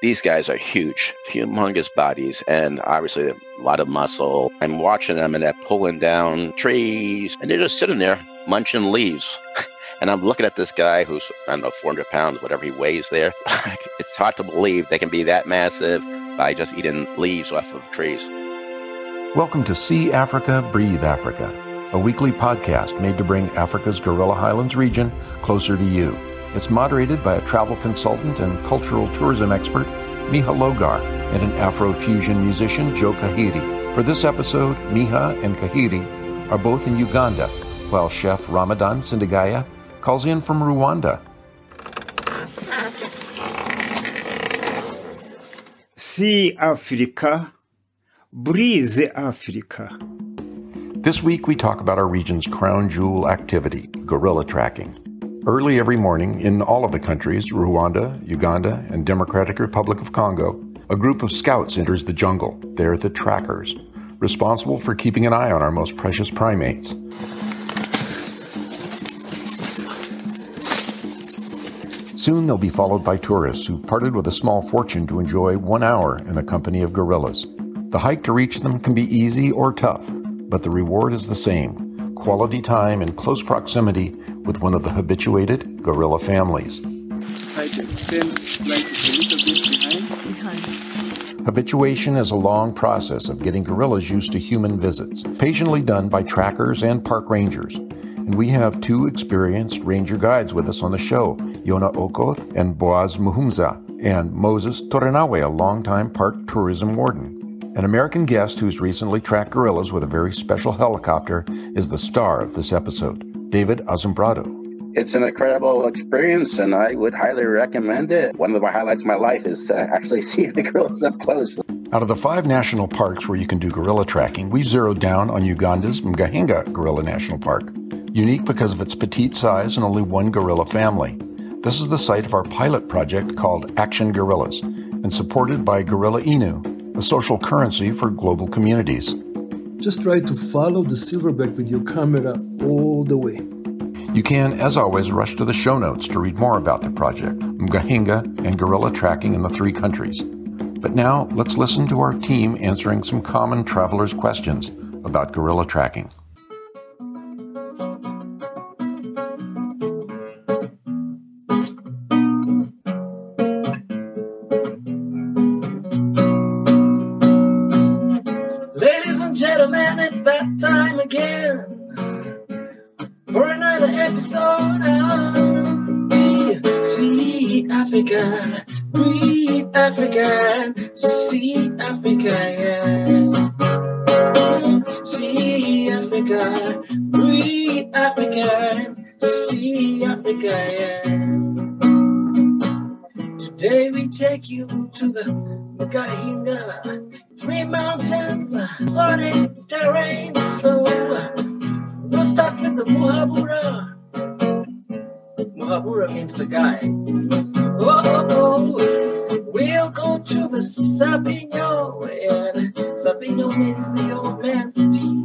These guys are huge, humongous bodies, and obviously a lot of muscle. I'm watching them and they're pulling down trees, and they're just sitting there munching leaves. And I'm looking at this guy who's, I don't know, 400 pounds, whatever he weighs there. it's hard to believe they can be that massive by just eating leaves off of trees. Welcome to See Africa, Breathe Africa, a weekly podcast made to bring Africa's Gorilla Highlands region closer to you. It's moderated by a travel consultant and cultural tourism expert, Miha Logar, and an Afro-fusion musician, Joe Kahiri. For this episode, Miha and Kahiri are both in Uganda, while chef Ramadan Sindagaya calls in from Rwanda. See Africa, breathe Africa. This week we talk about our region's crown jewel activity, gorilla tracking. Early every morning, in all of the countries, Rwanda, Uganda, and Democratic Republic of Congo, a group of scouts enters the jungle. They're the trackers, responsible for keeping an eye on our most precious primates. Soon they'll be followed by tourists who parted with a small fortune to enjoy one hour in the company of gorillas. The hike to reach them can be easy or tough, but the reward is the same quality time in close proximity with one of the habituated gorilla families. Habituation is a long process of getting gorillas used to human visits, patiently done by trackers and park rangers. And we have two experienced ranger guides with us on the show, Yona Okoth and Boaz Muhumza, and Moses Torenawe, a longtime park tourism warden. An American guest who's recently tracked gorillas with a very special helicopter is the star of this episode, David Azumbrado. It's an incredible experience, and I would highly recommend it. One of the highlights of my life is uh, actually seeing the gorillas up close. Out of the five national parks where you can do gorilla tracking, we zeroed down on Uganda's Mgahinga Gorilla National Park, unique because of its petite size and only one gorilla family. This is the site of our pilot project called Action Gorillas and supported by Gorilla Inu, a social currency for global communities. Just try to follow the silverback with your camera all the way. You can, as always, rush to the show notes to read more about the project, Mgahinga, and gorilla tracking in the three countries. But now, let's listen to our team answering some common travelers' questions about gorilla tracking. Three mountains, sunny terrain, so we'll start with the Muhabura. Muhabura means the guy. Oh, we'll go to the Sabyinyo, and Sabyinyo means the old man's tea.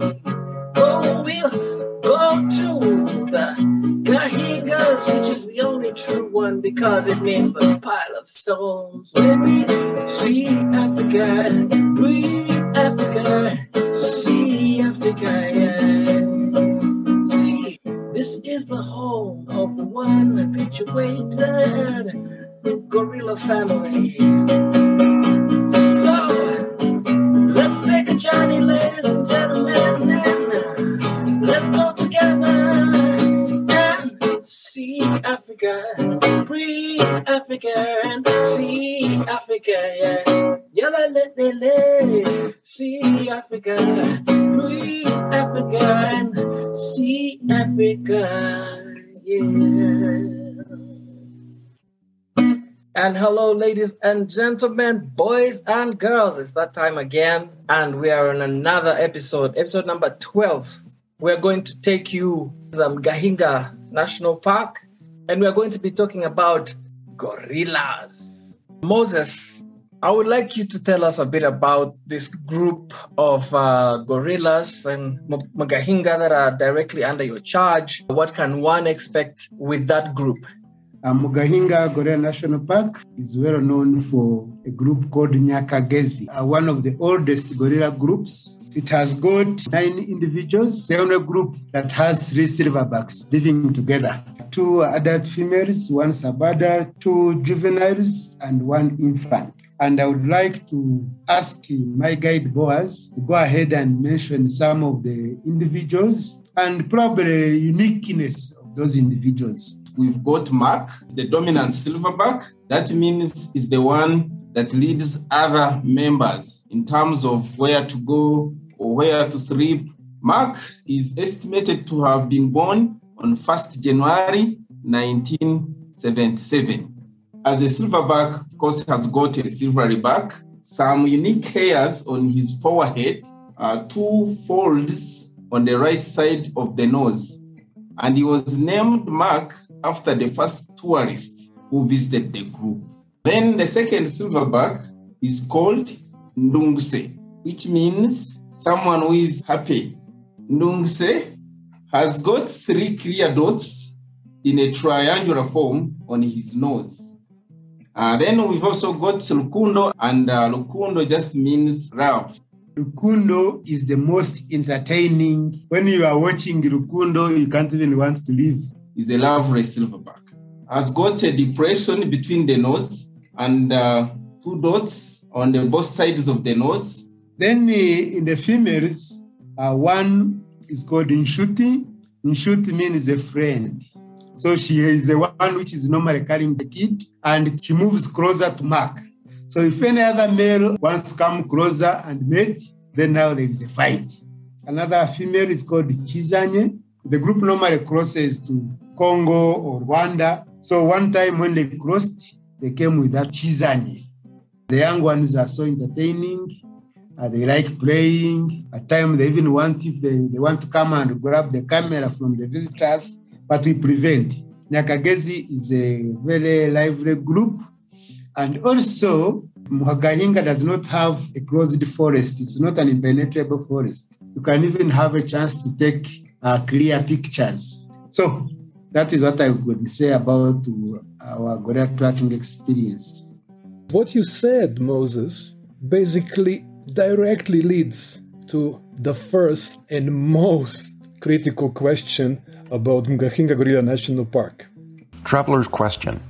Oh, we'll go to the Gahingas, which is the only true one because it means the pile of stones. Let's go together and see Africa, free Africa, and see Africa, yeah. Yalla, le, see Africa, free Africa, and see Africa, yeah. And hello, ladies and gentlemen, boys and girls. It's that time again. And we are on another episode, episode number 12. We're going to take you to the Mgahinga National Park. And we're going to be talking about gorillas. Moses, I would like you to tell us a bit about this group of uh, gorillas and Mgahinga that are directly under your charge. What can one expect with that group? Uh, Mugahinga Gorilla National Park is well known for a group called Nyakagezi, uh, one of the oldest gorilla groups. It has got nine individuals, the only group that has three silverbacks living together. Two adult females, one subadult, two juveniles, and one infant. And I would like to ask my guide Boaz to go ahead and mention some of the individuals and probably uniqueness of those individuals. We've got Mark, the dominant silverback. That means is the one that leads other members in terms of where to go where to sleep. Mark is estimated to have been born on 1st January 1977. As a silverback, of course, has got a silvery back, some unique hairs on his forehead, uh, two folds on the right side of the nose. And he was named Mark after the first tourist who visited the group. Then the second silverback is called Ndungse, which means someone who is happy. Ndungse has got three clear dots in a triangular form on his nose. Uh, then we've also got Lukundo, and uh, Lukundo just means love. Lukundo is the most entertaining. When you are watching Lukundo, you can't even want to leave. Is a lovely silverback. Has got a depression between the nose and uh, two dots on the both sides of the nose. Then uh, in the females, uh, one is called Nshuti. Nshuti means a friend. So she is the one which is normally carrying the kid and she moves closer to Mark. So if any other male wants to come closer and mate, then now there is a fight. Another female is called Chizanye. The group normally crosses to Congo or Rwanda. So one time when they crossed, they came with that Chizanye. The young ones are so entertaining. Uh, they like playing. At times they even want if they, they want to come and grab the camera from the visitors, but we prevent. Nyakagezi is a very lively group. And also, Mugahinga does not have a closed forest. It's not an impenetrable forest. You can even have a chance to take uh, clear pictures. So that is what I would say about our gorilla tracking experience. What you said, Moses, basically directly leads to the first and most critical question about Mgahinga Gorilla National Park. Traveler's question.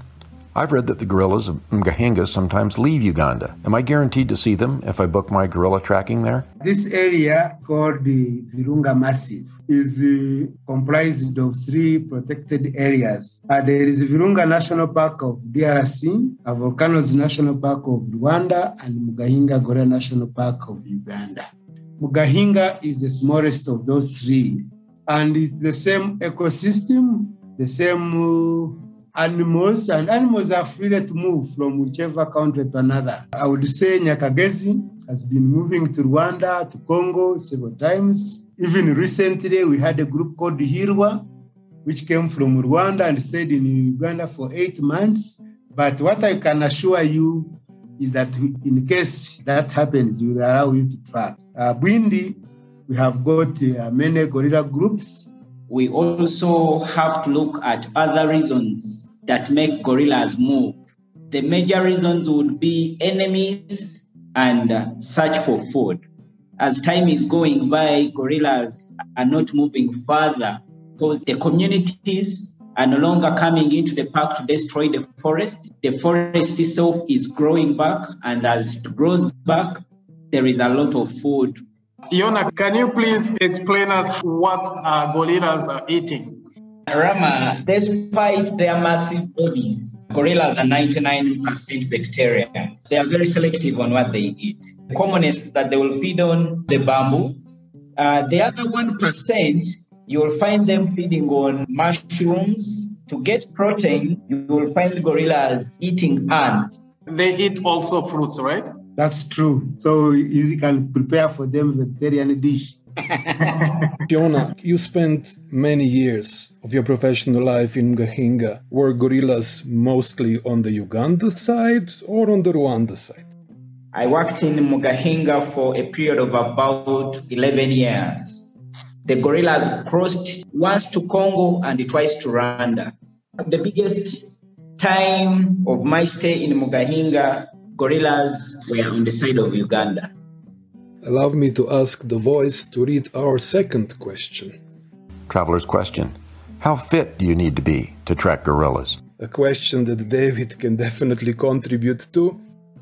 I've read that the gorillas of Mgahinga sometimes leave Uganda. Am I guaranteed to see them if I book my gorilla tracking there? This area called the Virunga Massif is uh, comprised of three protected areas. Uh, there is Virunga National Park of DRC, uh, Volcanoes National Park of Rwanda, and Mugahinga Gorilla National Park of Uganda. Mugahinga is the smallest of those three, and it's the same ecosystem, the same animals, and animals are free to move from whichever country to another. I would say Nyakagezi has been moving to Rwanda, to Congo several times. Even recently, we had a group called Hirwa, which came from Rwanda and stayed in Uganda for eight months. But what I can assure you is that in case that happens, we will allow you to track. Uh, Bwindi, we have got uh, many gorilla groups. We also have to look at other reasons that make gorillas move. The major reasons would be enemies and uh, search for food. As time is going by, gorillas are not moving further because the communities are no longer coming into the park to destroy the forest. The forest itself is growing back, and as it grows back, there is a lot of food. Yona, can you please explain us what uh, gorillas are eating? Rama, despite their massive bodies, gorillas are 99% vegetarian. They are very selective on what they eat. The commonest that they will feed on the bamboo. Uh, the other 1%, you will find them feeding on mushrooms. To get protein, you will find gorillas eating ants. They eat also fruits, right? That's true. So you can prepare for them vegetarian dish. Fiona, you spent many years of your professional life in Mgahinga. Were gorillas mostly on the Uganda side or on the Rwanda side? I worked in Mugahinga for a period of about 11 years. The gorillas crossed once to Congo and twice to Rwanda. The biggest time of my stay in Mugahinga, gorillas were on the side of Uganda. Allow me to ask the voice to read our second question. Traveler's question How fit do you need to be to track gorillas? A question that David can definitely contribute to.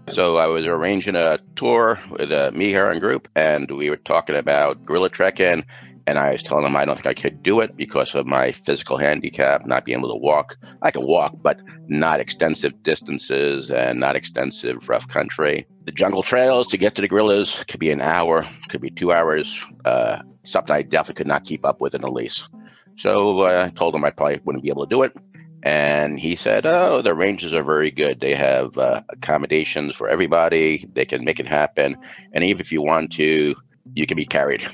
So I was arranging a tour with uh, a Meharan group, and we were talking about gorilla trekking. And I was telling them I don't think I could do it because of my physical handicap, not being able to walk. I can walk, but not extensive distances and not extensive rough country. The jungle trails to get to the gorillas could be an hour, could be two hours. Uh, something I definitely could not keep up with in a lease. So uh, I told him I probably wouldn't be able to do it. And he said, Oh, the ranges are very good. They have uh, accommodations for everybody, they can make it happen. And even if you want to, you can be carried.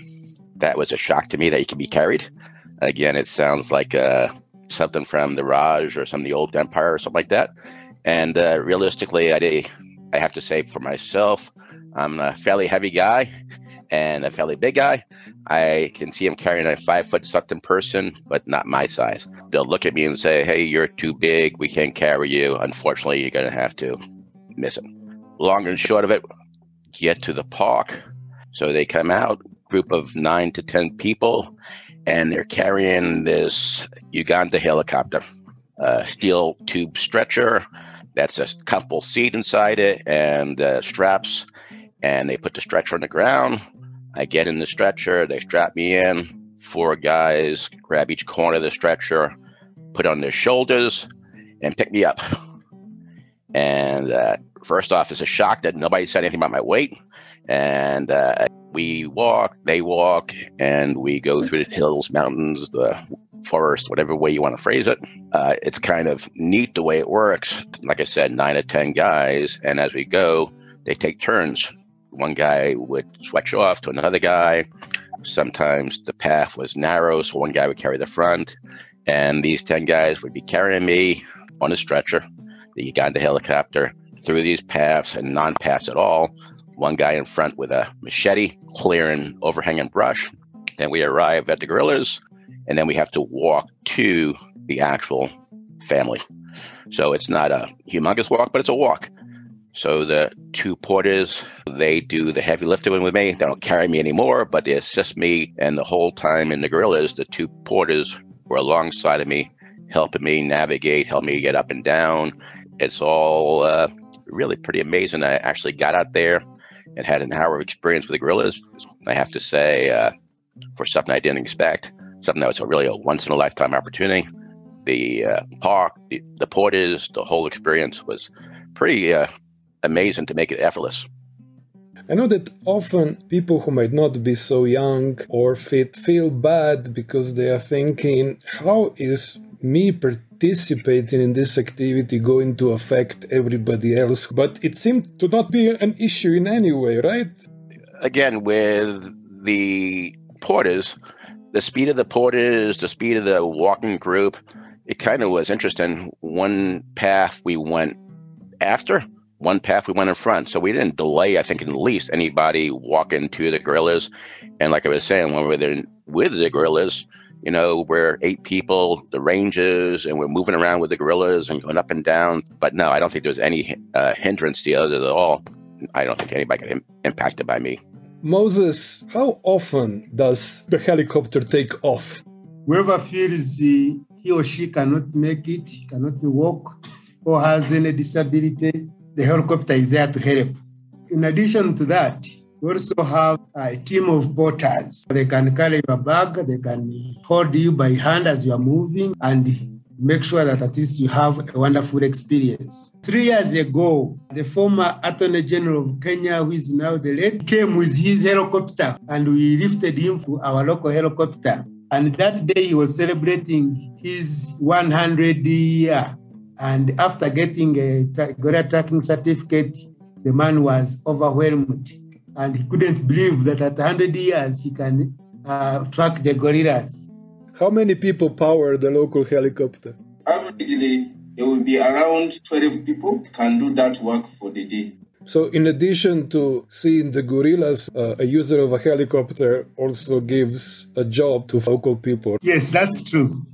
That was a shock to me that you can be carried. Again, it sounds like uh, something from the Raj or some of the old Empire or something like that. And uh, realistically, I, I have to say for myself, I'm a fairly heavy guy and a fairly big guy. I can see him carrying a five foot something person, but not my size. They'll look at me and say, Hey, you're too big. We can't carry you. Unfortunately, you're going to have to miss him. Long and short of it, get to the park. So they come out, group of nine to 10 people, and they're carrying this Uganda helicopter, steel tube stretcher. That's a comfortable seat inside it and uh, straps. And they put the stretcher on the ground I get in the stretcher, they strap me in. Four guys grab each corner of the stretcher, put on their shoulders, and pick me up. And uh, first off, it's a shock that nobody said anything about my weight. And uh, we walk, they walk, and we go through the hills, mountains, the forest, whatever way you want to phrase it. Uh, it's kind of neat the way it works. Like I said, nine to 10 guys. And as we go, they take turns one guy would switch off to another guy. Sometimes the path was narrow, so one guy would carry the front. And these 10 guys would be carrying me on a stretcher, the Uganda helicopter, through these paths and non paths at all. One guy in front with a machete clearing overhanging brush. Then we arrive at the gorillas, and then we have to walk to the actual family. So it's not a humongous walk, but it's a walk. So the two porters, they do the heavy lifting with me. They don't carry me anymore, but they assist me. And the whole time in the gorillas, the two porters were alongside of me, helping me navigate, help me get up and down. It's all uh, really pretty amazing. I actually got out there and had an hour of experience with the gorillas. I have to say, uh, for something I didn't expect, something that was a really a once in a lifetime opportunity. The uh, park, the, the porters, the whole experience was pretty uh, amazing to make it effortless. I know that often people who might not be so young or fit feel bad because they are thinking, how is me participating in this activity going to affect everybody else? But it seemed to not be an issue in any way, right? Again, with the porters, the speed of the porters, the speed of the walking group, it kind of was interesting. One path we went after one path we went in front. So we didn't delay, I think, in the least anybody walking to the gorillas. And like I was saying, when we were there with the gorillas, you know, we're eight people, the ranges, and we're moving around with the gorillas and going up and down. But no, I don't think there's any uh, hindrance to the others at all. I don't think anybody got Im- impacted by me. Moses, how often does the helicopter take off? Whoever feels he or she cannot make it, cannot walk, or has any disability, the helicopter is there to help. In addition to that, we also have a team of porters. They can carry your bag, they can hold you by hand as you are moving, and make sure that at least you have a wonderful experience. Three years ago, the former Attorney General of Kenya, who is now the late, came with his helicopter and we lifted him to our local helicopter. And that day he was celebrating his 100 year and after getting a gorilla tracking certificate, the man was overwhelmed and he couldn't believe that at 100 years he can uh, track the gorillas. How many people power the local helicopter? Averagely, there will be around 12 people can do that work for the day. So, in addition to seeing the gorillas, uh, a user of a helicopter also gives a job to local people. Yes, that's true.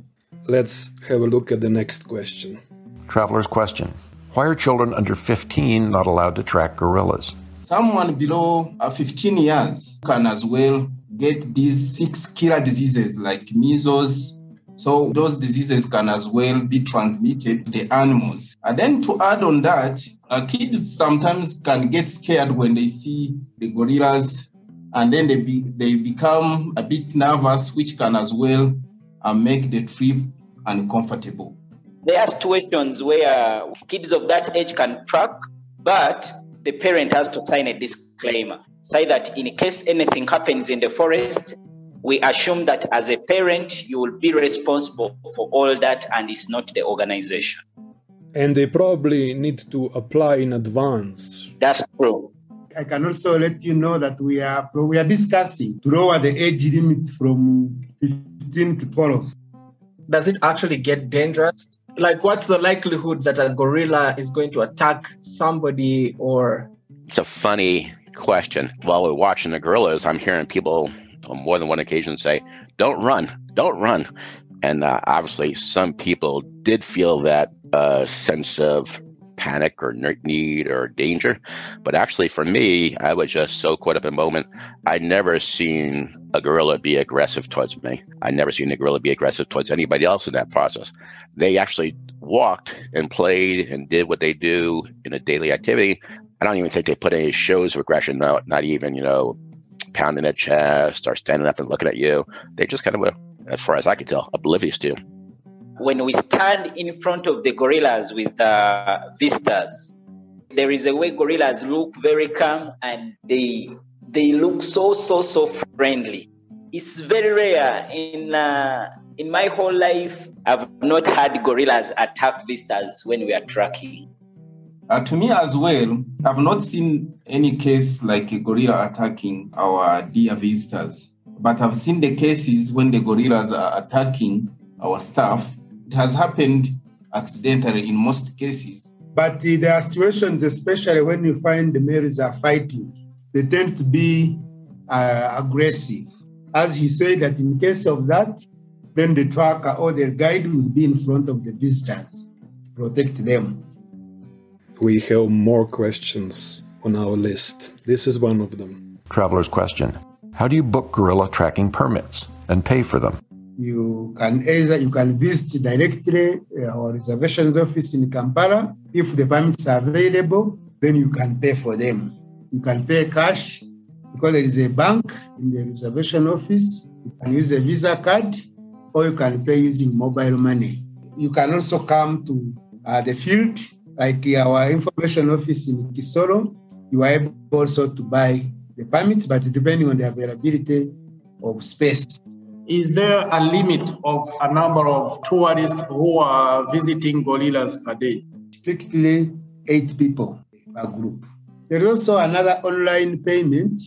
Let's have a look at the next question. Traveler's question Why are children under 15 not allowed to track gorillas? Someone below uh, 15 years can as well get these six killer diseases like measles. So those diseases can as well be transmitted to the animals. And then to add on that, uh, kids sometimes can get scared when they see the gorillas and then they, be, they become a bit nervous, which can as well uh, make the trip uncomfortable. There are situations where kids of that age can track, but the parent has to sign a disclaimer. Say that in case anything happens in the forest, we assume that as a parent, you will be responsible for all that and it's not the organization. And they probably need to apply in advance. That's true. I can also let you know that we are we are discussing to lower the age limit from 15 to 12. Does it actually get dangerous? Like, what's the likelihood that a gorilla is going to attack somebody or? It's a funny question. While we're watching the gorillas, I'm hearing people on more than one occasion say, "Don't run, don't run," and uh, obviously, some people did feel that uh, sense of panic or need or danger. Mm-hmm. But actually, for me, I was just so caught up in the moment. I'd never seen a gorilla be aggressive towards me. I never seen a gorilla be aggressive towards anybody else in that process. They actually walked and played and did what they do in a daily activity. I don't even think they put any shows of aggression, no, not even, you know, pounding their chest or standing up and looking at you. They just kind of were, as far as I could tell, oblivious to you when we stand in front of the gorillas with uh, visitors, there is a way gorillas look very calm and they they look so so so friendly. It's very rare in uh, in my whole life. I've not had gorillas attack visitors when we are tracking. Uh, to me as well, I've not seen any case like a gorilla attacking our deer visitors. But I've seen the cases when the gorillas are attacking our staff has happened accidentally in most cases. But there are situations, especially when you find the males are fighting, they tend to be uh, aggressive. As he said, that in case of that, then the tracker or the guide will be in front of the visitors, protect them. We have more questions on our list. This is one of them. Traveler's question How do you book gorilla tracking permits and pay for them? You can either you can visit directly uh, our reservations office in Kampala. If the permits are available, then you can pay for them. You can pay cash because there is a bank in the reservation office. You can use a Visa card or you can pay using mobile money. You can also come to uh, the field, like our information office in Kisoro. You are able also to buy the permits, but depending on the availability of space. Is there a limit of a number of tourists who are visiting gorillas per day? Strictly eight people per group. There is also another online payment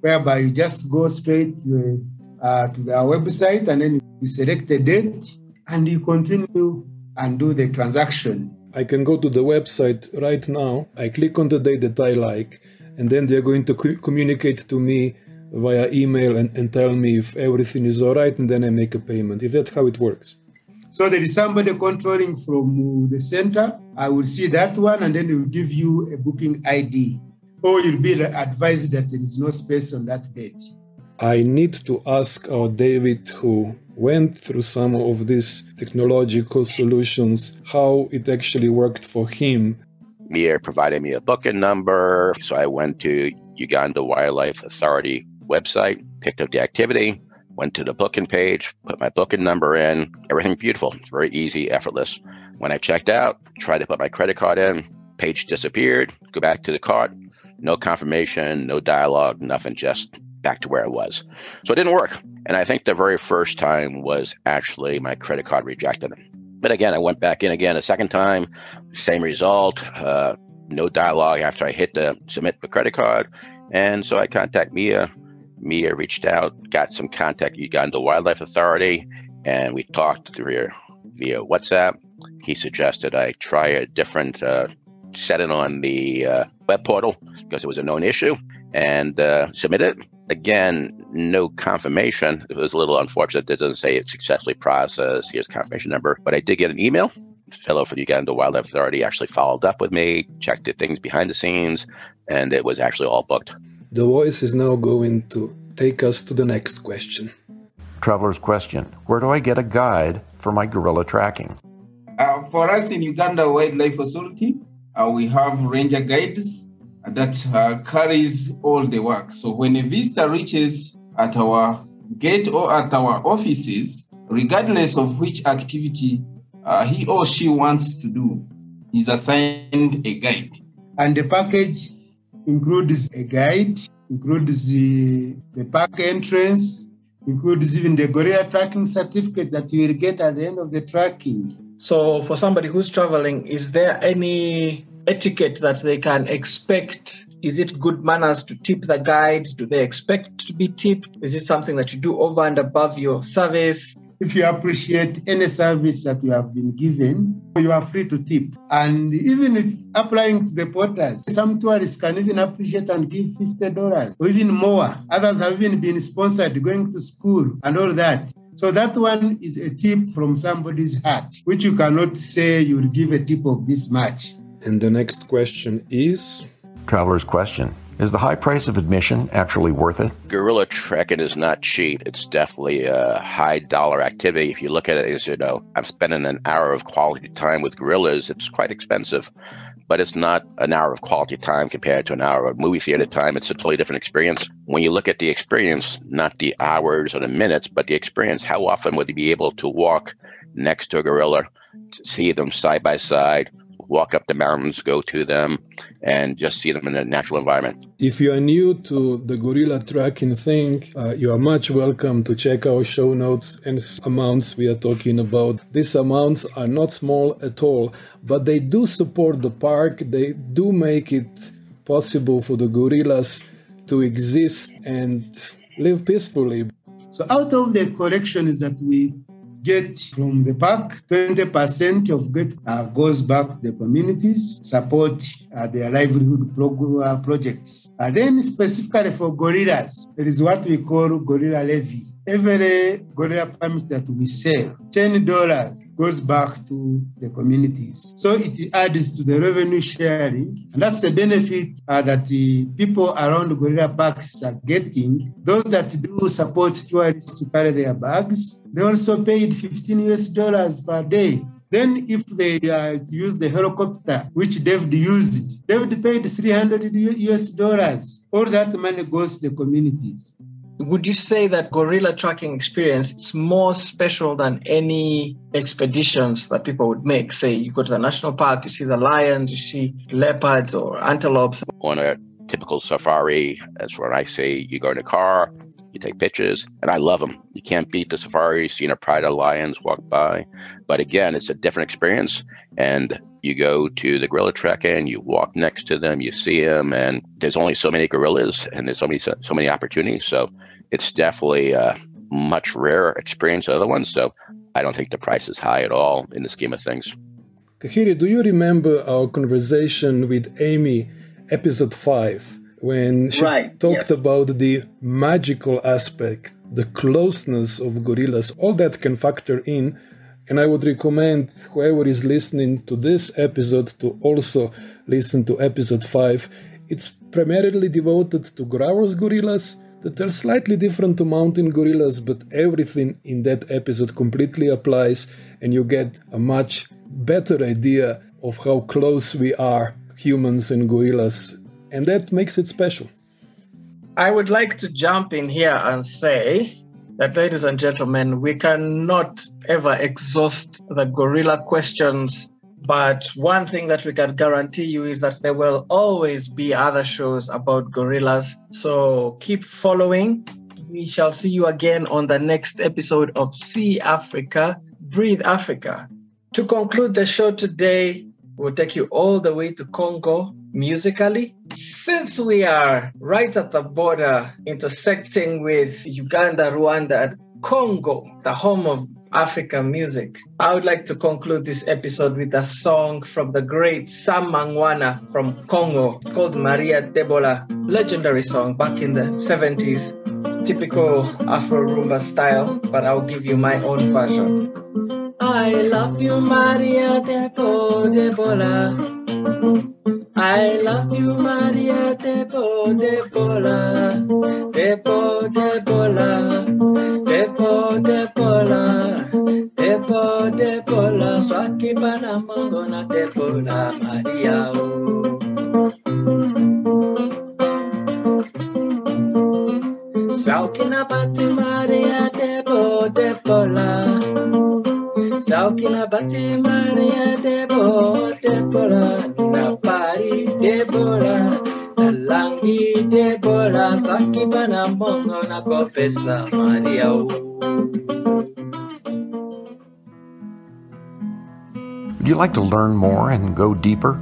whereby you just go straight to, uh, to the website and then you select a date and you continue and do the transaction. I can go to the website right now. I click on the date that I like, and then they're going to co- communicate to me via email and, and tell me if everything is all right, and then I make a payment. Is that how it works? So there is somebody controlling from uh, the center. I will see that one, and then they will give you a booking ID, or you'll be advised that there is no space on that date. I need to ask our David, who went through some of these technological solutions, how it actually worked for him. Miha provided me a booking number, so I went to Uganda Wildlife Authority website, picked up the activity, went to the booking page, put my booking number in, everything beautiful. It's very easy, effortless. When I checked out, tried to put my credit card in, page disappeared, go back to the cart, no confirmation, no dialogue, nothing, just back to where it was. So it didn't work. And I think the very first time was actually my credit card rejected. But again, I went back in again a second time, same result, uh, no dialogue after I hit the submit the credit card. And so I contact Miha Miha reached out, got some contact Uganda Wildlife Authority, and we talked through here via WhatsApp. He suggested I try a different uh, setting on the uh, web portal because it was a known issue and uh, submit it. Again, no confirmation. It was a little unfortunate. It doesn't say it's successfully processed. Here's confirmation number, but I did get an email fellow from Uganda Wildlife Authority actually followed up with me, checked the things behind the scenes, and it was actually all booked. The voice is now going to take us to the next question. Traveler's question Where do I get a guide for my gorilla tracking? Uh, for us in Uganda Wildlife Authority, uh, we have ranger guides that uh, carries all the work. So when a visitor reaches at our gate or at our offices, regardless of which activity uh, he or she wants to do, is assigned a guide. And the package includes a guide, includes the, the park entrance, includes even the gorilla tracking certificate that you will get at the end of the tracking. So, for somebody who's traveling, is there any etiquette that they can expect? Is it good manners to tip the guides? Do they expect to be tipped? Is it something that you do over and above your service? If you appreciate any service that you have been given, you are free to tip. And even if applying to the porters, some tourists can even appreciate and give $50 or even more. Others have even been sponsored going to school and all that. So that one is a tip from somebody's heart, which you cannot say you will give a tip of this much. And the next question is Traveler's question Is the high price of admission actually worth it? Gorilla trekking is not cheap. It's definitely a high dollar activity. If you look at it as, you know, I'm spending an hour of quality time with gorillas, it's quite expensive but it's not an hour of quality time compared to an hour of movie theater time. It's a totally different experience. When you look at the experience, not the hours or the minutes, but the experience, how often would you be able to walk next to a gorilla, see them side by side, walk up the mountains, go to them, and just see them in a natural environment. If you are new to the gorilla tracking thing, uh, you are much welcome to check our show notes and amounts we are talking about. These amounts are not small at all, but they do support the park. They do make it possible for the gorillas to exist and live peacefully. So out of the collections that we get from the park. 20% of it uh, goes back to the communities, support uh, their livelihood prog- uh, projects. And then specifically for gorillas, there is what we call gorilla levy. Every gorilla permit that we sell, $10 goes back to the communities. So it adds to the revenue sharing. And that's the benefit uh, that the people around gorilla parks are getting. Those that do support tourists to carry their bags, they also paid 15 US dollars per day. Then, if they uh, use the helicopter, which David used, David paid 300 US dollars. All that money goes to the communities. Would you say that gorilla tracking experience is more special than any expeditions that people would make? Say you go to the national park, you see the lions, you see leopards or antelopes. On a typical safari, that's when I say you go in a car, you take pictures, and I love them. You can't beat the safari, seeing a pride of lions walk by. But again, it's a different experience. And you go to the gorilla trek and you walk next to them, you see them, and there's only so many gorillas, and there's so many so, so many opportunities. So it's definitely a much rarer experience than other ones. So I don't think the price is high at all in the scheme of things. Kahiri, do you remember our conversation with Amy, episode five? when she right, talked yes. about the magical aspect, the closeness of gorillas, all that can factor in. And I would recommend whoever is listening to this episode to also listen to episode 5. It's primarily devoted to Grauer's gorillas that are slightly different to mountain gorillas, but everything in that episode completely applies, and you get a much better idea of how close we are, humans and gorillas, and that makes it special. I would like to jump in here and say that, ladies and gentlemen, we cannot ever exhaust the gorilla questions. But one thing that we can guarantee you is that there will always be other shows about gorillas. So keep following. We shall see you again on the next episode of See Africa, Breathe Africa. To conclude the show today, we'll take you all the way to Congo musically. Since we are right at the border intersecting with Uganda, Rwanda, and Congo, the home of African music, I would like to conclude this episode with a song from the great Sam Mangwana from Congo. It's called Maria Debola, legendary song back in the 70s, typical Afro rumba style, but I'll give you my own version. I love you, Maria Depo Debola. I love you, Maria Depo Debola. Depo Debola. Depo Debola. Depo Debola. Swaki bana mongona Debola Maria. oh. Saukina bati Maria Debo Debola. Saukina bati Maria Debo Debola. Na pari Debola. Na langi Debola. Saki bana mongo na kopesa Maria. Would you like to learn more and go deeper?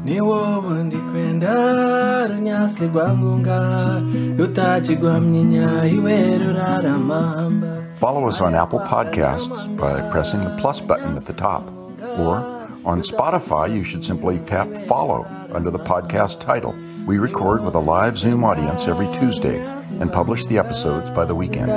Follow us on Apple Podcasts by pressing the plus button at the top. Or on Spotify, you should simply tap follow under the podcast title. We record with a live Zoom audience every Tuesday and publish the episodes by the weekend.